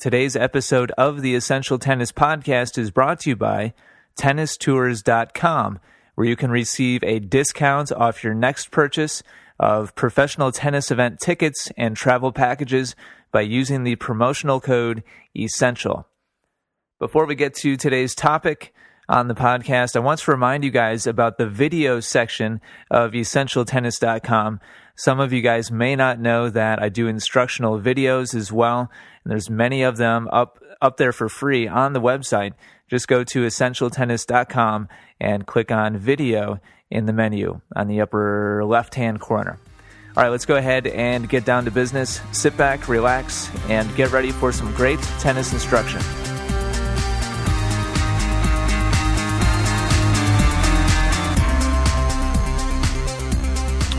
Today's episode of the Essential Tennis Podcast is brought to you by tennistours.com, where you can receive a discount off your next purchase of professional tennis event tickets and travel packages by using the promotional code ESSENTIAL. Before we get to today's topic, on the podcast, I want to remind you guys about the video section of essentialtennis.com. Some of you guys may not know that I do instructional videos as well, and there's many of them up up there for free on the website. Just go to essentialtennis.com and click on video in the menu on the upper left-hand corner. All right, let's go ahead and get down to business. Sit back, relax, and get ready for some great tennis instruction.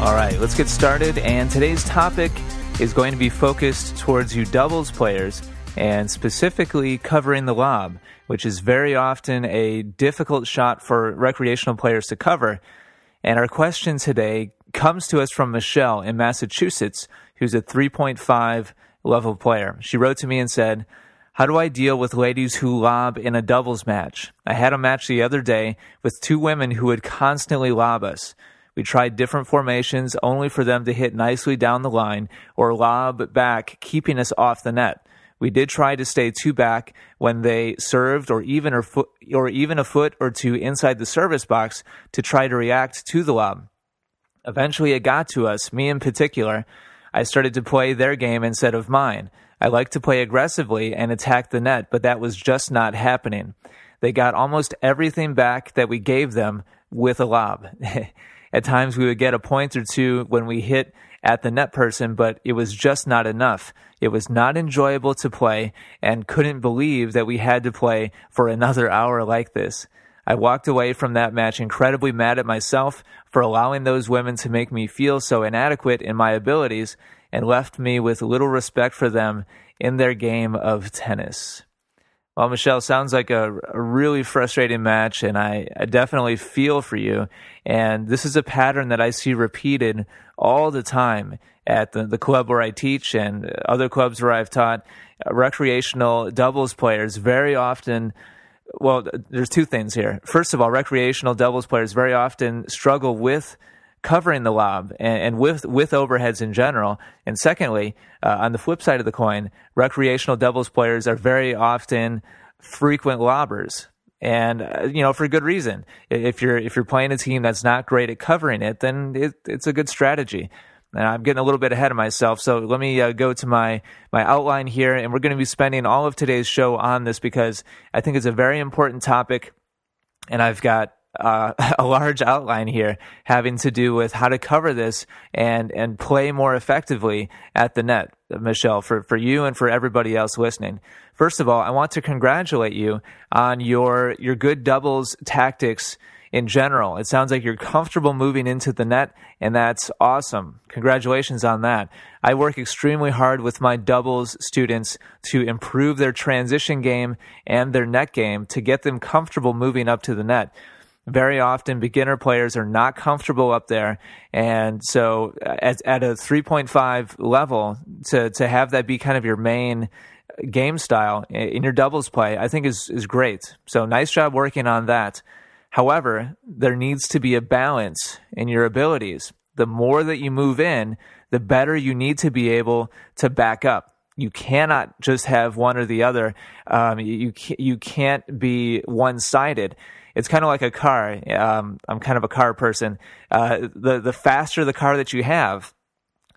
All right, let's get started. And today's topic is going to be focused towards you doubles players and specifically covering the lob, which is very often a difficult shot for recreational players to cover. And our question today comes to us from Michelle in Massachusetts, who's a 3.5 level player. She wrote to me and said, how do I deal with ladies who lob in a doubles match? I had a match the other day with two women who would constantly lob us. We tried different formations only for them to hit nicely down the line or lob back, keeping us off the net. We did try to stay two back when they served or even or, foot, or even a foot or two inside the service box to try to react to the lob. Eventually it got to us, me in particular. I started to play their game instead of mine. I like to play aggressively and attack the net, but that was just not happening. They got almost everything back that we gave them with a lob. At times we would get a point or two when we hit at the net person, but it was just not enough. It was not enjoyable to play and couldn't believe that we had to play for another hour like this. I walked away from that match incredibly mad at myself for allowing those women to make me feel so inadequate in my abilities and left me with little respect for them in their game of tennis. Well, Michelle, sounds like a, a really frustrating match, and I, I, definitely feel for you. And this is a pattern that I see repeated all the time at the, the club where I teach and other clubs where I've taught. Uh, recreational doubles players very often well, there's two things here. First of all, recreational doubles players very often struggle with covering the lob and, and, with with overheads in general. And secondly, uh, on the flip side of the coin, recreational doubles players are very often frequent lobbers. And uh, you know, for good reason. If you're if you're playing a team that's not great at covering it, then it, it's a good strategy. And I'm getting a little bit ahead of myself, so let me uh, go to my my outline here, and we're going to be spending all of today's show on this because I think it's a very important topic, and I've got uh, a large outline here having to do with how to cover this and and play more effectively at the net, Michelle, for, for you and for everybody else listening. First of all, I want to congratulate you on your your good doubles tactics in general. It sounds like you're comfortable moving into the net, and that's awesome. Congratulations on that. I work extremely hard with my doubles students to improve their transition game and their net game to get them comfortable moving up to the net very often beginner players are not comfortable up there. And so at, at a 3.5 level to, to have that be kind of your main game style in your doubles play i think is, is great. So nice job working on that. However there needs to be a balance in your abilities. The more that you move in the better you need to be able to back up. You cannot just have one or the other. Um, you you can't be one sided it's kind of like a car. Um, I'm kind of a car person. Uh, the the faster the car that you have,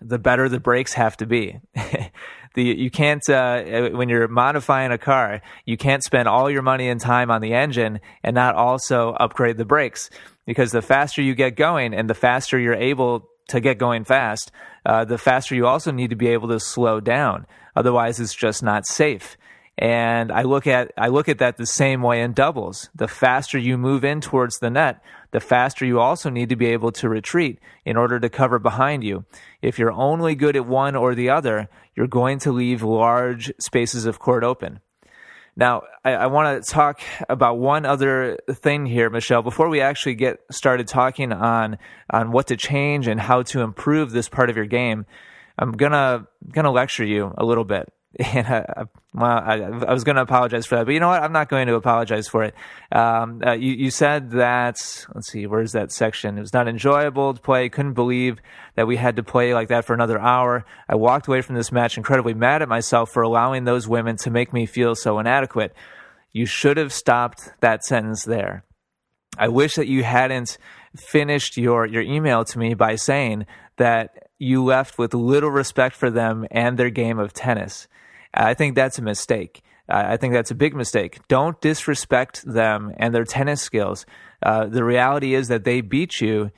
the better the brakes have to be. the you can't uh, when you're modifying a car, you can't spend all your money and time on the engine and not also upgrade the brakes because the faster you get going and the faster you're able to get going fast, uh, the faster you also need to be able to slow down. Otherwise, it's just not safe. And I look at I look at that the same way in doubles. The faster you move in towards the net, the faster you also need to be able to retreat in order to cover behind you. If you're only good at one or the other, you're going to leave large spaces of court open. Now, I, I want to talk about one other thing here, Michelle, before we actually get started talking on on what to change and how to improve this part of your game. I'm gonna gonna lecture you a little bit and I, well, I, I was going to apologize for that, but you know what? I'm not going to apologize for it. Um, uh, you, you, said that, let's see, where's that section? It was not enjoyable to play. Couldn't believe that we had to play like that for another hour. I walked away from this match incredibly mad at myself for allowing those women to make me feel so inadequate. You should have stopped that sentence there. I wish that you hadn't finished your, your email to me by saying that you left with little respect for them and their game of tennis. I think that's a mistake. I think that's a big mistake. Don't disrespect them and their tennis skills. Uh, the reality is that they beat you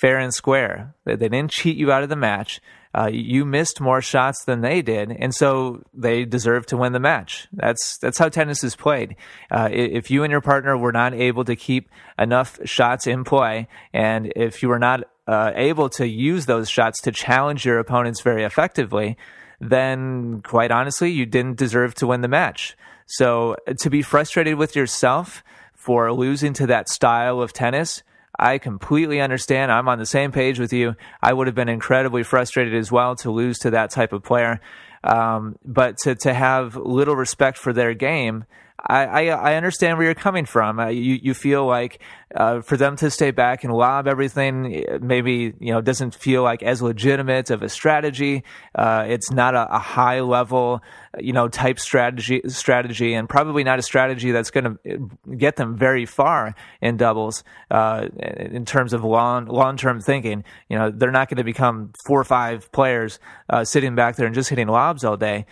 fair and square. They, didn't cheat you out of the match. Uh, you missed more shots than they did, and so they deserve to win the match. That's that's how tennis is played. Uh, if you and your partner were not able to keep enough shots in play, and if you were not uh, able to use those shots to challenge your opponents very effectively, then quite honestly, you didn't deserve to win the match. So to be frustrated with yourself for losing to that style of tennis, I completely understand. I'm on the same page with you. I would have been incredibly frustrated as well to lose to that type of player. Um, but to, to have little respect for their game, I, I, I understand where you're coming from. Uh, you you feel like uh, for them to stay back and lob everything, maybe you know doesn't feel like as legitimate of a strategy. Uh, it's not a, a, high level, you know, type strategy strategy, and probably not a strategy that's going to get them very far in doubles uh, in terms of long long term thinking. You know, they're not going to become four or five players uh, sitting back there and just hitting lobs all day.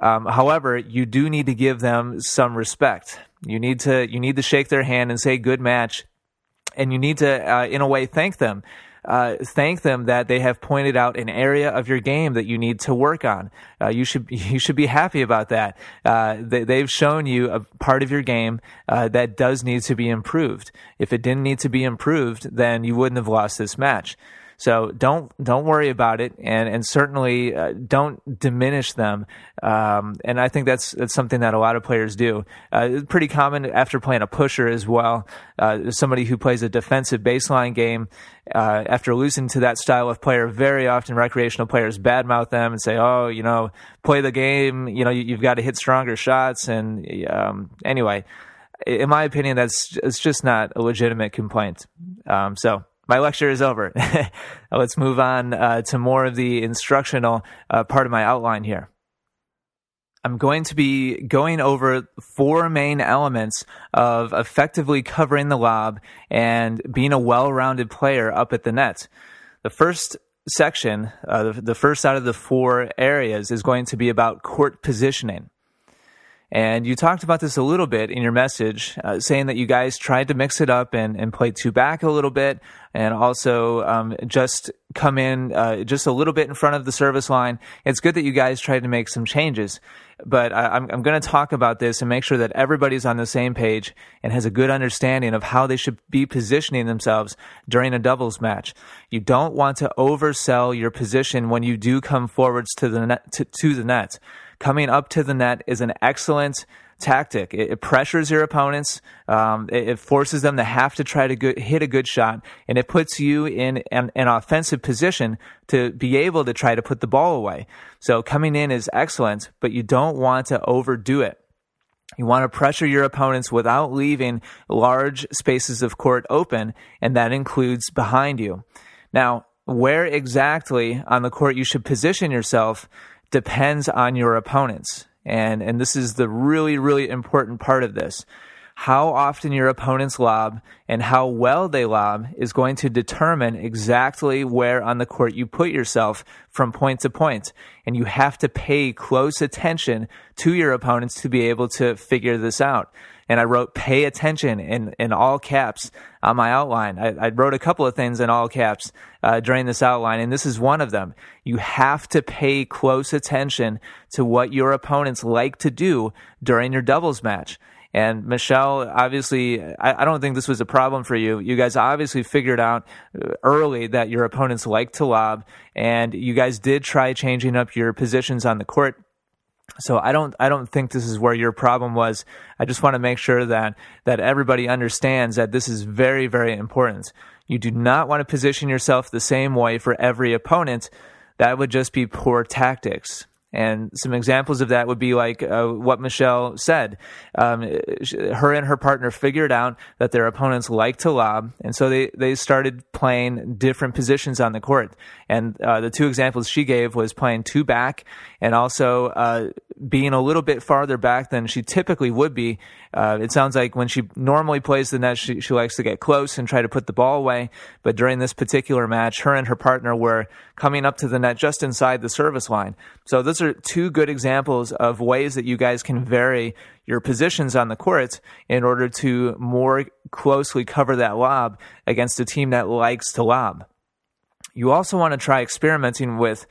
Um, however, you do need to give them some respect. You need to you need to shake their hand and say good match, and you need to uh, in a way thank them. Uh, thank them that they have pointed out an area of your game that you need to work on. Uh, you should you should be happy about that. Uh, they, have shown you a part of your game uh, that does need to be improved. If it didn't need to be improved, then you wouldn't have lost this match. So don't don't worry about it, and and certainly uh, don't diminish them. Um, and I think that's that's something that a lot of players do. Uh, pretty common after playing a pusher as well. Uh, somebody who plays a defensive baseline game uh, after losing to that style of player, very often recreational players badmouth them and say, "Oh, you know, play the game. You know, you, have got to hit stronger shots." And um, anyway, in my opinion, that's it's just not a legitimate complaint. Um, so my lecture is over. Let's move on uh, to more of the instructional uh, part of my outline here. I'm going to be going over four main elements of effectively covering the lob and being a well rounded player up at the net. The first section, uh, the, the first out of the four areas, is going to be about court positioning. And you talked about this a little bit in your message, uh, saying that you guys tried to mix it up and, and play two back a little bit, and also um, just come in uh, just a little bit in front of the service line. It's good that you guys tried to make some changes, but I, I'm, I'm going to talk about this and make sure that everybody's on the same page and has a good understanding of how they should be positioning themselves during a doubles match. You don't want to oversell your position when you do come forwards to the net. To, to the net coming up to the net is an excellent tactic. It, it pressures your opponents. Um, it, it, forces them to have to try to hit a good shot, and it puts you in an, an, offensive position to be able to try to put the ball away. So coming in is excellent, but you don't want to overdo it. You want to pressure your opponents without leaving large spaces of court open, and that includes behind you. Now, where exactly on the court you should position yourself depends on your opponents. And, and this is the really, really important part of this. how often your opponents lob and how well they lob is going to determine exactly where on the court you put yourself from point to point. And you have to pay close attention to your opponents to be able to figure this out. And I wrote pay attention in, in all caps on my outline. I, I wrote a couple of things in all caps uh, during this outline, and this is one of them. You have to pay close attention to what your opponents like to do during your doubles match. And Michelle, obviously, I, I, don't think this was a problem for you. You guys obviously figured out uh, early that your opponents like to lob, and you guys did try changing up your positions on the court. So I don't I don't think this is where your problem was. I just want to make sure that that everybody understands that this is very very important. You do not want to position yourself the same way for every opponent. That would just be poor tactics. And some examples of that would be like uh, what Michelle said. Um, her and her partner figured out that their opponents like to lob, and so they, they started playing different positions on the court. And uh, the two examples she gave was playing two back and also uh, being a little bit farther back than she typically would be. Uh, it sounds like when she normally plays the net, she, she likes to get close and try to put the ball away. But during this particular match, her and her partner were coming up to the net just inside the service line. So those are two good examples of ways that you guys can vary your positions on the court in order to more closely cover that lob against a team that likes to lob. You also want to try experimenting with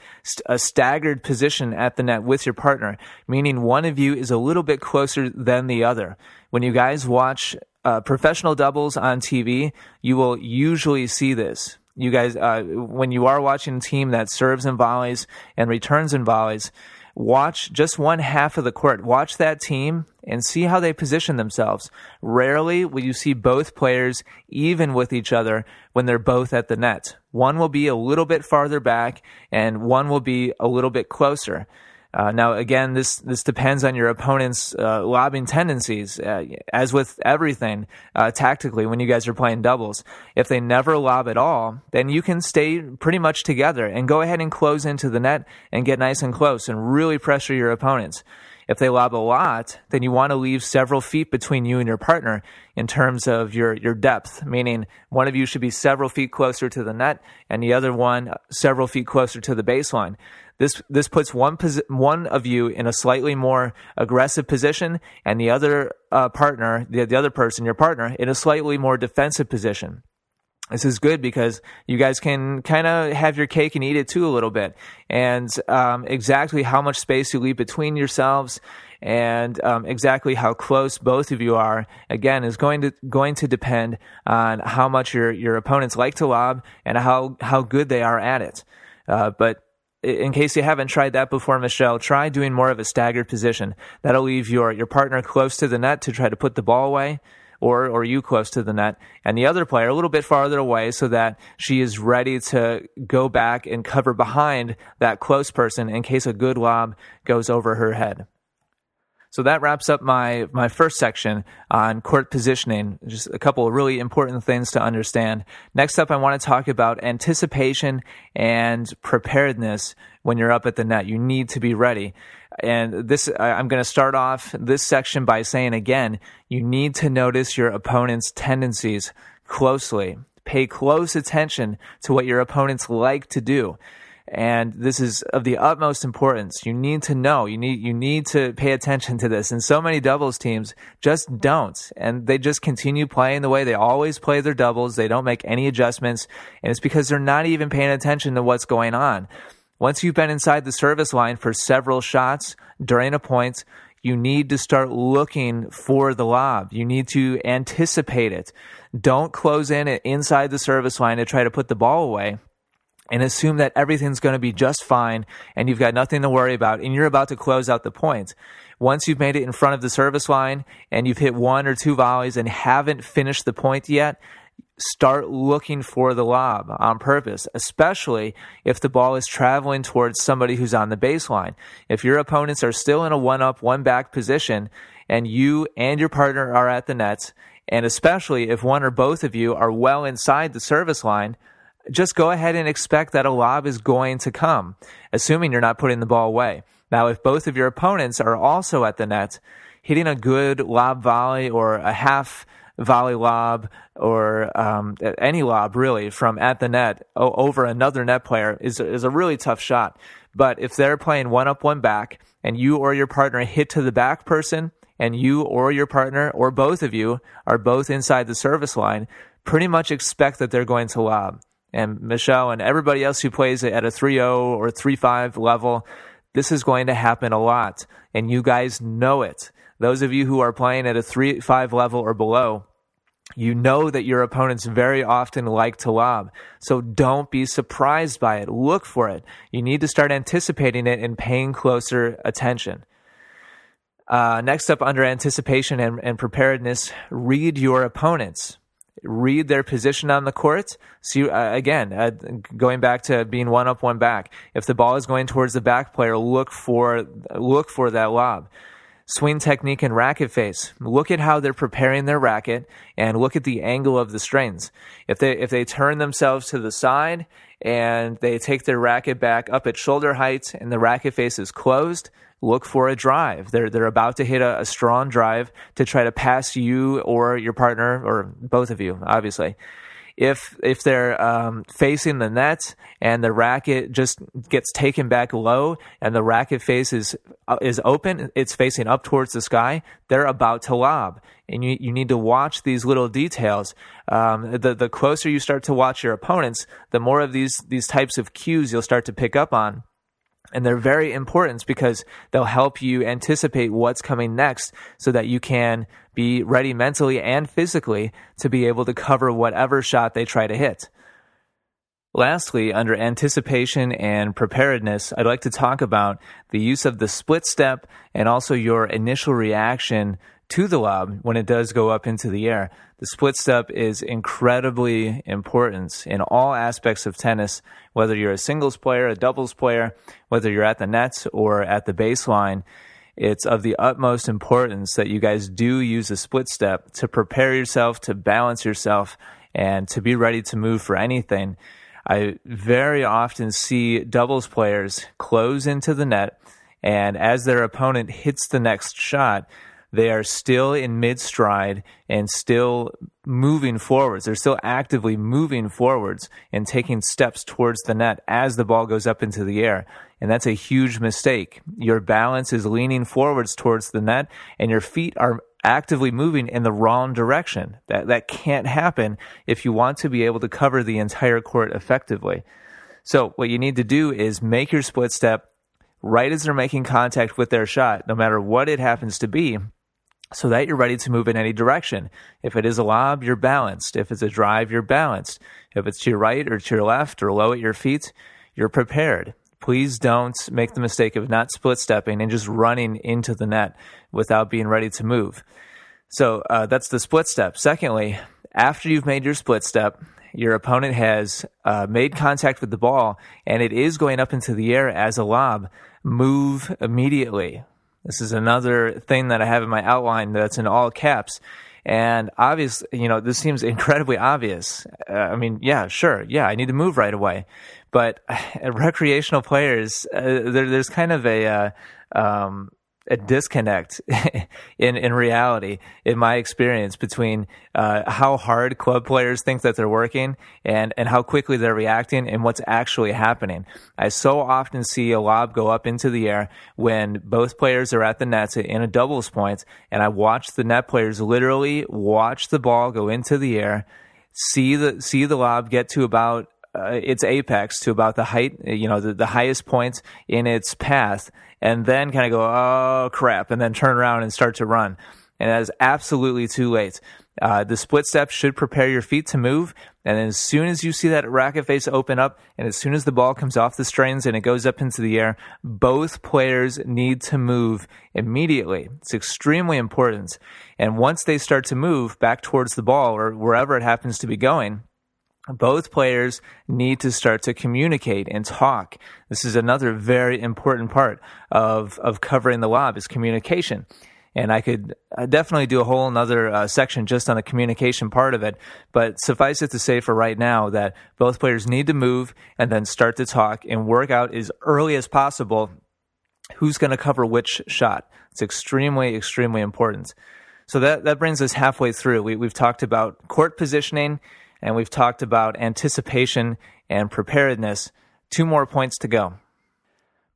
a staggered position at the net with your partner, meaning one of you is a little bit closer than the other. When you guys watch uh, professional doubles on TV, you will usually see this. You guys, uh, when you are watching a team that serves in volleys and returns in volleys, watch just one half of the court. Watch that team and see how they position themselves. Rarely will you see both players even with each other when they're both at the net. One will be a little bit farther back and one will be a little bit closer. Uh, now, again, this this depends on your opponent's uh, lobbing tendencies. Uh, as with everything, uh, tactically, when you guys are playing doubles, if they never lob at all, then you can stay pretty much together and go ahead and close into the net and get nice and close and really pressure your opponents. If they lob a lot, then you want to leave several feet between you and your partner in terms of your, your depth, meaning one of you should be several feet closer to the net and the other one several feet closer to the baseline. This this puts one posi- one of you in a slightly more aggressive position, and the other uh, partner, the, the other person, your partner, in a slightly more defensive position this is good because you guys can kind of have your cake and eat it too a little bit. And um, exactly how much space you leave between yourselves and um, exactly how close both of you are again is going to going to depend on how much your your opponents like to lob and how how good they are at it. Uh, but in case you haven't tried that before, Michelle, try doing more of a staggered position. That'll leave your your partner close to the net to try to put the ball away or or you close to the net, and the other player a little bit farther away so that she is ready to go back and cover behind that close person in case a good lob goes over her head. So that wraps up my my first section on court positioning. Just a couple of really important things to understand. Next up, I want to talk about anticipation and preparedness when you're up at the net. You need to be ready. And this, I'm going to start off this section by saying again, you need to notice your opponent's tendencies closely. Pay close attention to what your opponents like to do. And this is of the utmost importance. You need to know, you need, you need to pay attention to this. And so many doubles teams just don't. And they just continue playing the way they always play their doubles. They don't make any adjustments. And it's because they're not even paying attention to what's going on. Once you've been inside the service line for several shots during a point, you need to start looking for the lob. You need to anticipate it. Don't close in inside the service line to try to put the ball away and assume that everything's going to be just fine and you've got nothing to worry about and you're about to close out the point. Once you've made it in front of the service line and you've hit one or two volleys and haven't finished the point yet, start looking for the lob on purpose, especially if the ball is traveling towards somebody who's on the baseline. If your opponents are still in a one up, one back position, and you and your partner are at the nets, and especially if one or both of you are well inside the service line, just go ahead and expect that a lob is going to come, assuming you're not putting the ball away. Now, if both of your opponents are also at the net, hitting a good lob volley or a half volley lob or um, any lob really from at the net over another net player is is a really tough shot. But if they're playing one up, one back, and you or your partner hit to the back person, and you or your partner or both of you are both inside the service line, pretty much expect that they're going to lob. And Michelle and everybody else who plays it at a 3 0 or 3 5 level, this is going to happen a lot. And you guys know it. Those of you who are playing at a 3 5 level or below, you know that your opponents very often like to lob. So don't be surprised by it. Look for it. You need to start anticipating it and paying closer attention. Uh, next up, under anticipation and, and preparedness, read your opponents read their position on the court. See, uh, again, uh, going back to being one up, one back. If the ball is going towards the back player, look for look for that lob swing technique and racket face. Look at how they're preparing their racket and look at the angle of the strings. If they if they turn themselves to the side and they take their racket back up at shoulder height and the racket face is closed, look for a drive. They're they're about to hit a, a strong drive to try to pass you or your partner or both of you, obviously if if they're um, facing the net and the racket just gets taken back low and the racket face is uh, is open, it's facing up towards the sky. They're about to lob, and you you need to watch these little details. Um, the the closer you start to watch your opponents, the more of these these types of cues you'll start to pick up on. And they're very important because they'll help you anticipate what's coming next so that you can be ready mentally and physically to be able to cover whatever shot they try to hit. Lastly, under anticipation and preparedness, I'd like to talk about the use of the split step and also your initial reaction to the lob when it does go up into the air. The split step is incredibly important in all aspects of tennis, whether you're a singles player, a doubles player, whether you're at the nets or at the baseline. It's of the utmost importance that you guys do use a split step to prepare yourself, to balance yourself, and to be ready to move for anything. I very often see doubles players close into the net, and as their opponent hits the next shot, they are still in mid stride and still moving forwards. They're still actively moving forwards and taking steps towards the net as the ball goes up into the air. And that's a huge mistake. Your balance is leaning forwards towards the net and your feet are actively moving in the wrong direction. That, that can't happen if you want to be able to cover the entire court effectively. So what you need to do is make your split step right as they're making contact with their shot, no matter what it happens to be so that you're ready to move in any direction. If it is a lob, you're balanced. If it's a drive, you're balanced. If it's to your right or to your left or low at your feet, you're prepared. Please don't make the mistake of not split stepping and just running into the net without being ready to move. So uh, that's the split step. Secondly, after you've made your split step, your opponent has uh, made contact with the ball and it is going up into the air as a lob. Move immediately. This is another thing that I have in my outline that's in all caps. And obviously, you know, this seems incredibly obvious. Uh, I mean, yeah, sure. Yeah, I need to move right away. But uh, recreational players, uh, there, there's kind of a, uh, um, a disconnect in in reality, in my experience, between uh, how hard club players think that they're working and and how quickly they're reacting and what's actually happening. I so often see a lob go up into the air when both players are at the nets in a doubles point, and I watch the net players literally watch the ball go into the air, see the see the lob get to about uh, its apex to about the height, you know, the, the highest point in its path, and then kind of go, oh crap, and then turn around and start to run. And that is absolutely too late. Uh, the split step should prepare your feet to move. And as soon as you see that racket face open up, and as soon as the ball comes off the strings and it goes up into the air, both players need to move immediately. It's extremely important. And once they start to move back towards the ball or wherever it happens to be going, both players need to start to communicate and talk. This is another very important part of, of covering the lob is communication. And I could definitely do a whole another uh, section just on the communication part of it. But suffice it to say for right now that both players need to move and then start to talk and work out as early as possible who's going to cover which shot. It's extremely, extremely important. So that, that brings us halfway through. We, we've talked about court positioning and we've talked about anticipation and preparedness. Two more points to go.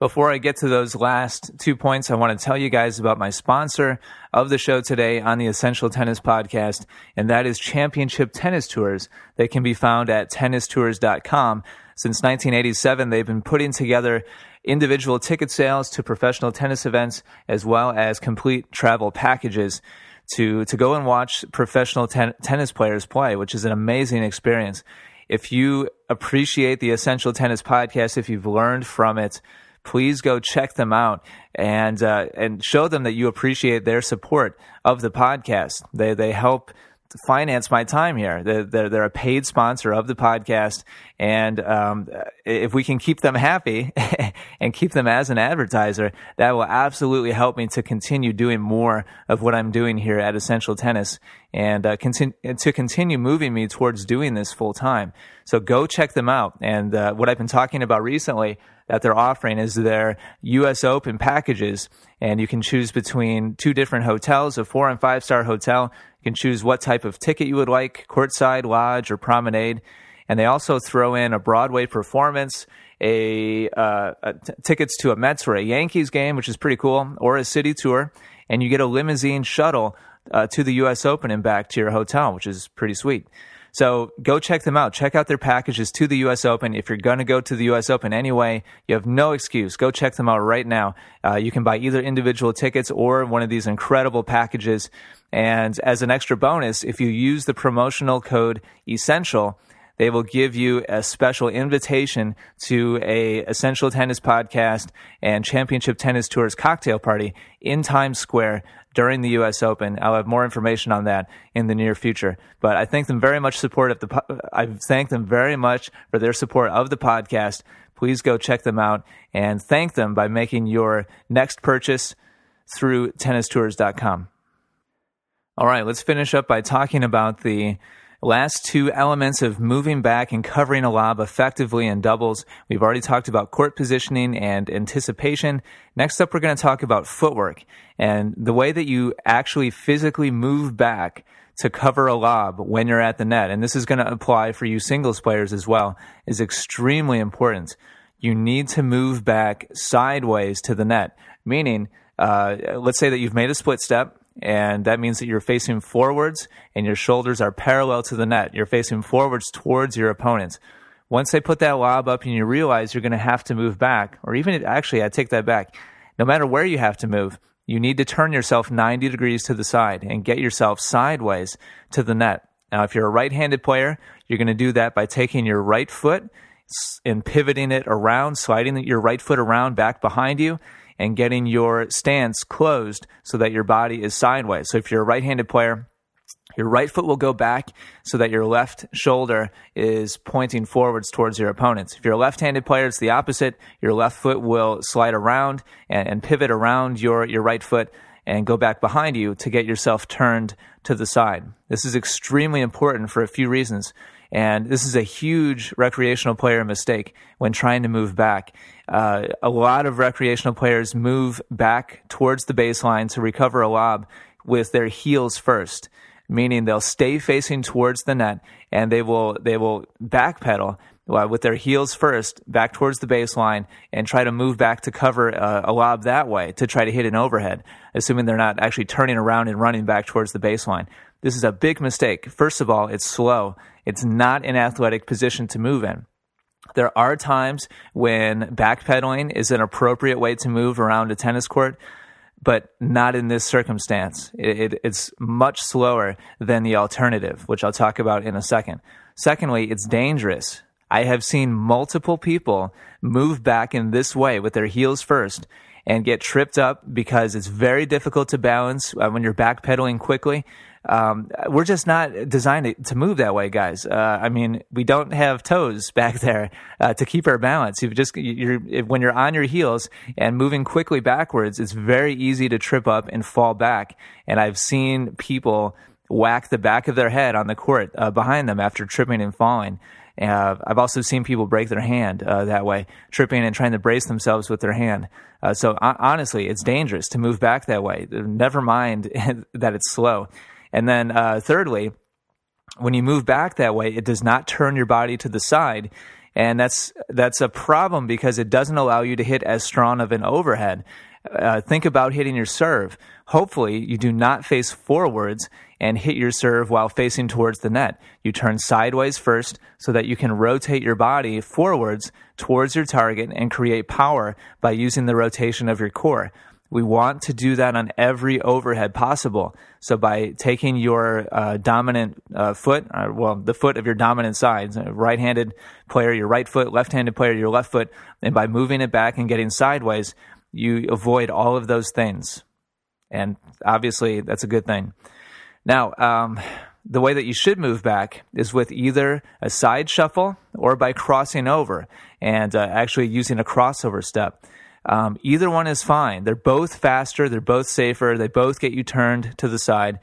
Before I get to those last two points, I want to tell you guys about my sponsor of the show today on the Essential Tennis Podcast, and that is Championship Tennis Tours. They can be found at tennistours.com. Since 1987, they've been putting together individual ticket sales to professional tennis events as well as complete travel packages to, to go and watch professional ten- tennis players play, which is an amazing experience. If you appreciate the Essential Tennis Podcast, if you've learned from it, please go check them out and uh, and show them that you appreciate their support of the podcast. They they help finance my time here. They're, they're, a paid sponsor of the podcast. And um, if we can keep them happy and keep them as an advertiser, that will absolutely help me to continue doing more of what I'm doing here at Essential Tennis and uh, continue, to continue moving me towards doing this full time. So go check them out. And uh, what I've been talking about recently that they're offering is their U.S. Open packages. And you can choose between two different hotels, a four and five star hotel. You can choose what type of ticket you would like, courtside, loge, or promenade. And they also throw in a Broadway performance, a, uh, a t- tickets to a Mets or a Yankees game, which is pretty cool, or a city tour. And you get a limousine shuttle uh, to the U.S. Open and back to your hotel, which is pretty sweet. So go check them out. Check out their packages to the U.S. Open. If you're going to go to the U.S. Open anyway, you have no excuse. Go check them out right now. Uh, you can buy either individual tickets or one of these incredible packages. And as an extra bonus, if you use the promotional code ESSENTIAL, they will give you a special invitation to a Essential Tennis podcast and Championship Tennis Tours cocktail party in Times Square during the U.S. Open. I'll have more information on that in the near future. But I thank them very much support of the. I thank them very much for their support of the podcast. Please go check them out and thank them by making your next purchase through tennistours.com. All right, let's finish up by talking about the Last two elements of moving back and covering a lob effectively in doubles. We've already talked about court positioning and anticipation. Next up, we're going to talk about footwork and the way that you actually physically move back to cover a lob when you're at the net. And this is going to apply for you singles players as well, is extremely important. You need to move back sideways to the net, meaning, uh, let's say that you've made a split step and that means that you're facing forwards and your shoulders are parallel to the net. You're facing forwards towards your opponent. Once they put that lob up and you realize you're going to have to move back, or even actually, I take that back. No matter where you have to move, you need to turn yourself 90 degrees to the side and get yourself sideways to the net. Now, if you're a right handed player, you're going to do that by taking your right foot and pivoting it around, sliding your right foot around back behind you and getting your stance closed so that your body is sideways. So if you're a right handed player, your right foot will go back so that your left shoulder is pointing forwards towards your opponents. If you're a left handed player, it's the opposite. Your left foot will slide around and, and, pivot around your, your right foot and go back behind you to get yourself turned to the side. This is extremely important for a few reasons. And this is a huge recreational player mistake when trying to move back. Uh, a lot of recreational players move back towards the baseline to recover a lob with their heels first, meaning they'll stay facing towards the net and they will they will backpedal uh, with their heels first back towards the baseline and try to move back to cover uh, a lob that way to try to hit an overhead, assuming they're not actually turning around and running back towards the baseline. This is a big mistake. First of all, it's slow. It's not an athletic position to move in. There are times when backpedaling is an appropriate way to move around a tennis court, but not in this circumstance. It, it, it's much slower than the alternative, which I'll talk about in a second. Secondly, it's dangerous. I have seen multiple people move back in this way with their heels first and get tripped up because it's very difficult to balance uh, when you're backpedaling quickly um, we're just not designed to, move that way, guys. Uh, I mean, we don't have toes back there uh, to keep our balance. You just you're when you're on your heels and moving quickly backwards, it's very easy to trip up and fall back. And I've seen people whack the back of their head on the court uh, behind them after tripping and falling. Uh, I've also seen people break their hand uh, that way, tripping and trying to brace themselves with their hand. Uh, so honestly, it's dangerous to move back that way. Never mind that it's slow. And then uh, thirdly, when you move back that way, it does not turn your body to the side. And that's that's a problem because it doesn't allow you to hit as strong of an overhead. Uh, think about hitting your serve. Hopefully, you do not face forwards and hit your serve while facing towards the net. You turn sideways first so that you can rotate your body forwards towards your target and create power by using the rotation of your core. We want to do that on every overhead possible. So by taking your uh, dominant uh, foot, uh, well, the foot of your dominant side, right-handed player, your right foot, left-handed player, your left foot, and by moving it back and getting sideways, you avoid all of those things. And obviously, that's a good thing. Now, um, the way that you should move back is with either a side shuffle or by crossing over and uh, actually using a crossover step. Um, either one is fine. They're both faster, they're both safer, they both get you turned to the side.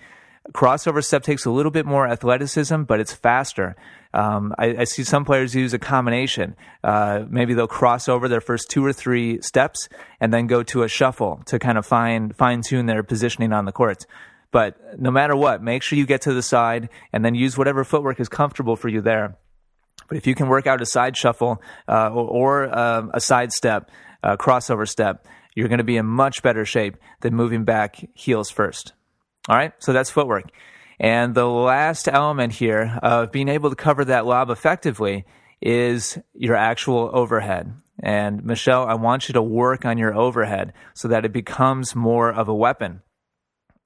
Crossover step takes a little bit more athleticism, but it's faster. Um, I, I, see some players use a combination. Uh, maybe they'll cross over their first two or three steps and then go to a shuffle to kind of fine fine tune their positioning on the courts. But no matter what, make sure you get to the side and then use whatever footwork is comfortable for you there. But if you can work out a side shuffle uh, or, or um, a side step, uh, crossover step, you're going to be in much better shape than moving back heels first. All right, so that's footwork. And the last element here of being able to cover that lob effectively is your actual overhead. And Michelle, I want you to work on your overhead so that it becomes more of a weapon.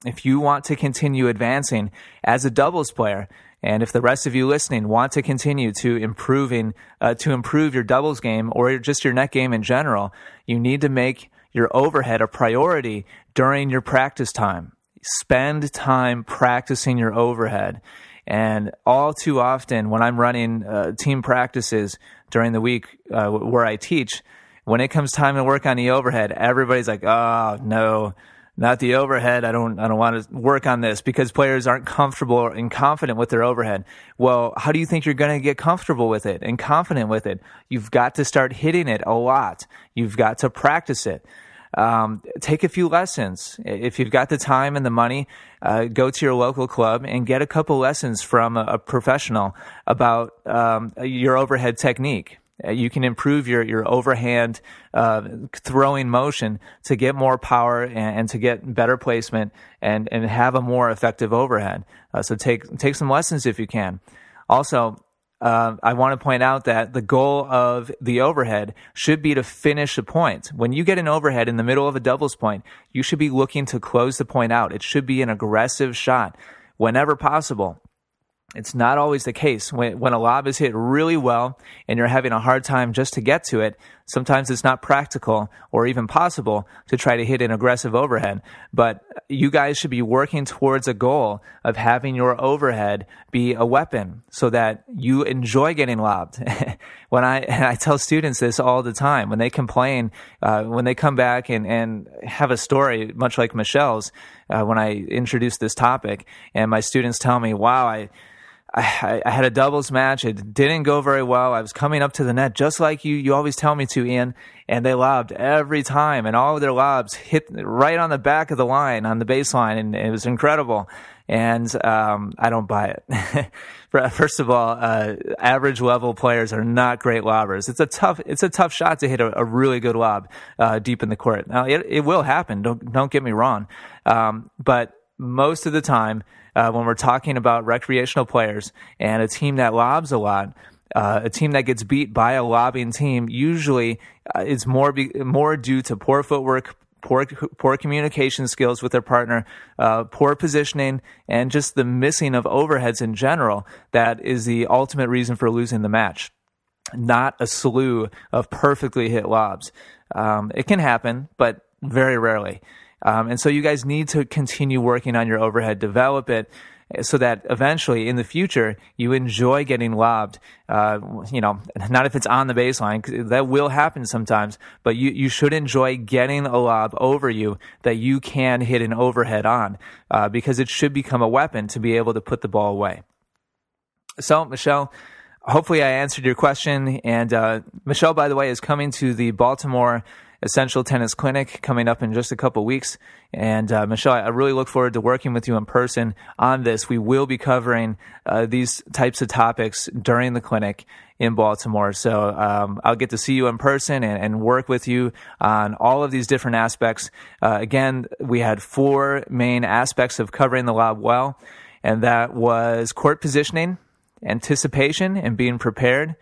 If you want to continue advancing as a doubles player, and if the rest of you listening want to continue to improving uh, to improve your doubles game or just your net game in general, you need to make your overhead a priority during your practice time. Spend time practicing your overhead. And all too often, when I'm running uh, team practices during the week uh, where I teach, when it comes time to work on the overhead, everybody's like, "Oh no, not the overhead. I don't, I don't want to work on this because players aren't comfortable and confident with their overhead. Well, how do you think you're going to get comfortable with it and confident with it? You've got to start hitting it a lot. You've got to practice it. Um, take a few lessons. If you've got the time and the money, uh, go to your local club and get a couple lessons from a, a professional about um, your overhead technique. Uh, you can improve your your overhand uh, throwing motion to get more power and, and, to get better placement and and have a more effective overhead. Uh, so take take some lessons if you can. Also. Uh, I want to point out that the goal of the overhead should be to finish a point. When you get an overhead in the middle of a doubles point, you should be looking to close the point out. It should be an aggressive shot whenever possible. It's not always the case. When, when a lob is hit really well and you're having a hard time just to get to it, sometimes it's not practical or even possible to try to hit an aggressive overhead. But you guys should be working towards a goal of having your overhead be a weapon so that you enjoy getting lobbed. when I, I tell students this all the time, when they complain, uh, when they come back and, and have a story, much like Michelle's, uh, when I introduce this topic, and my students tell me, wow, I, I, I, had a doubles match. It didn't go very well. I was coming up to the net just like you. You always tell me to, Ian. And they lobbed every time, and all their lobs hit right on the back of the line on the baseline, and it was incredible. And um, I don't buy it. First of all, uh, average level players are not great lobbers. It's a tough, it's a tough shot to hit a, a really good lob uh, deep in the court. Now, it, it will happen. Don't don't get me wrong, um, but most of the time uh, when we're talking about recreational players and a team that lobs a lot. Uh, a team that gets beat by a lobbing team usually uh, is more be, more due to poor footwork, poor poor communication skills with their partner, uh, poor positioning, and just the missing of overheads in general. That is the ultimate reason for losing the match. Not a slew of perfectly hit lobs. Um, it can happen, but very rarely. Um, and so you guys need to continue working on your overhead, develop it so that eventually in the future you enjoy getting lobbed. Uh, you know, not if it's on the baseline, that will happen sometimes, but you, you should enjoy getting a lob over you that you can hit an overhead on uh, because it should become a weapon to be able to put the ball away. So, Michelle, hopefully I answered your question. And uh, Michelle, by the way, is coming to the Baltimore Essential Tennis Clinic coming up in just a couple weeks. And uh, Michelle, I really look forward to working with you in person on this. We will be covering uh, these types of topics during the clinic in Baltimore. So um, I'll get to see you in person and, and, work with you on all of these different aspects. Uh, again, we had four main aspects of covering the lob well, and that was court positioning, anticipation and being prepared,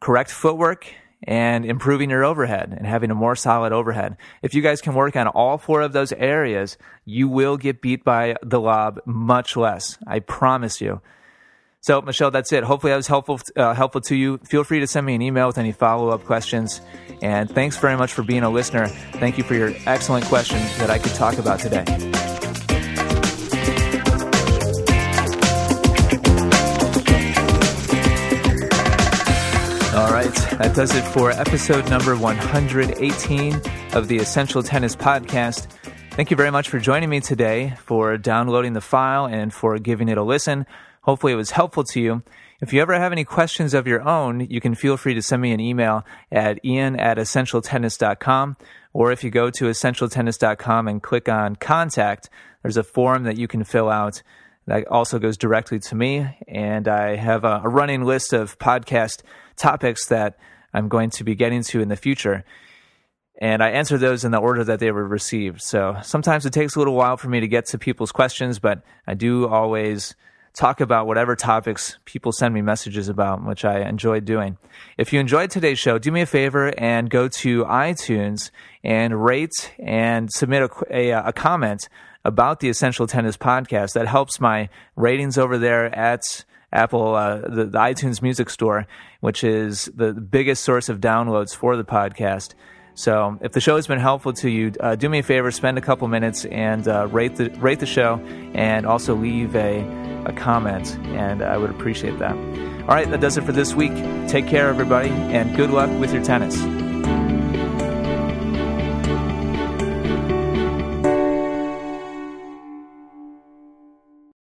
correct footwork, and improving your overhead and having a more solid overhead. If you guys can work on all four of those areas, you will get beat by the lob much less. I promise you. So, Michelle, that's it. Hopefully, that was helpful uh, helpful to you. Feel free to send me an email with any follow up questions. And thanks very much for being a listener. Thank you for your excellent question that I could talk about today. That does it for episode number 118 of the Essential Tennis Podcast. Thank you very much for joining me today, for downloading the file, and for giving it a listen. Hopefully, it was helpful to you. If you ever have any questions of your own, you can feel free to send me an email at ian at essentialtennis.com. Or if you go to essentialtennis.com and click on contact, there's a form that you can fill out that also goes directly to me. And I have a, a running list of podcast topics that I'm going to be getting to in the future. And I answer those in the order that they were received. So sometimes it takes a little while for me to get to people's questions, but I do always talk about whatever topics people send me messages about, which I enjoy doing. If you enjoyed today's show, do me a favor and go to iTunes and rate and submit a, a, a comment about the Essential Tennis podcast. That helps my ratings over there at Apple, uh, the, the, iTunes Music Store, which is the biggest source of downloads for the podcast. So, if the show has been helpful to you, uh, do me a favor, spend a couple minutes and uh, rate the rate the show, and also leave a a comment, and I would appreciate that. All right, that does it for this week. Take care, everybody, and good luck with your tennis.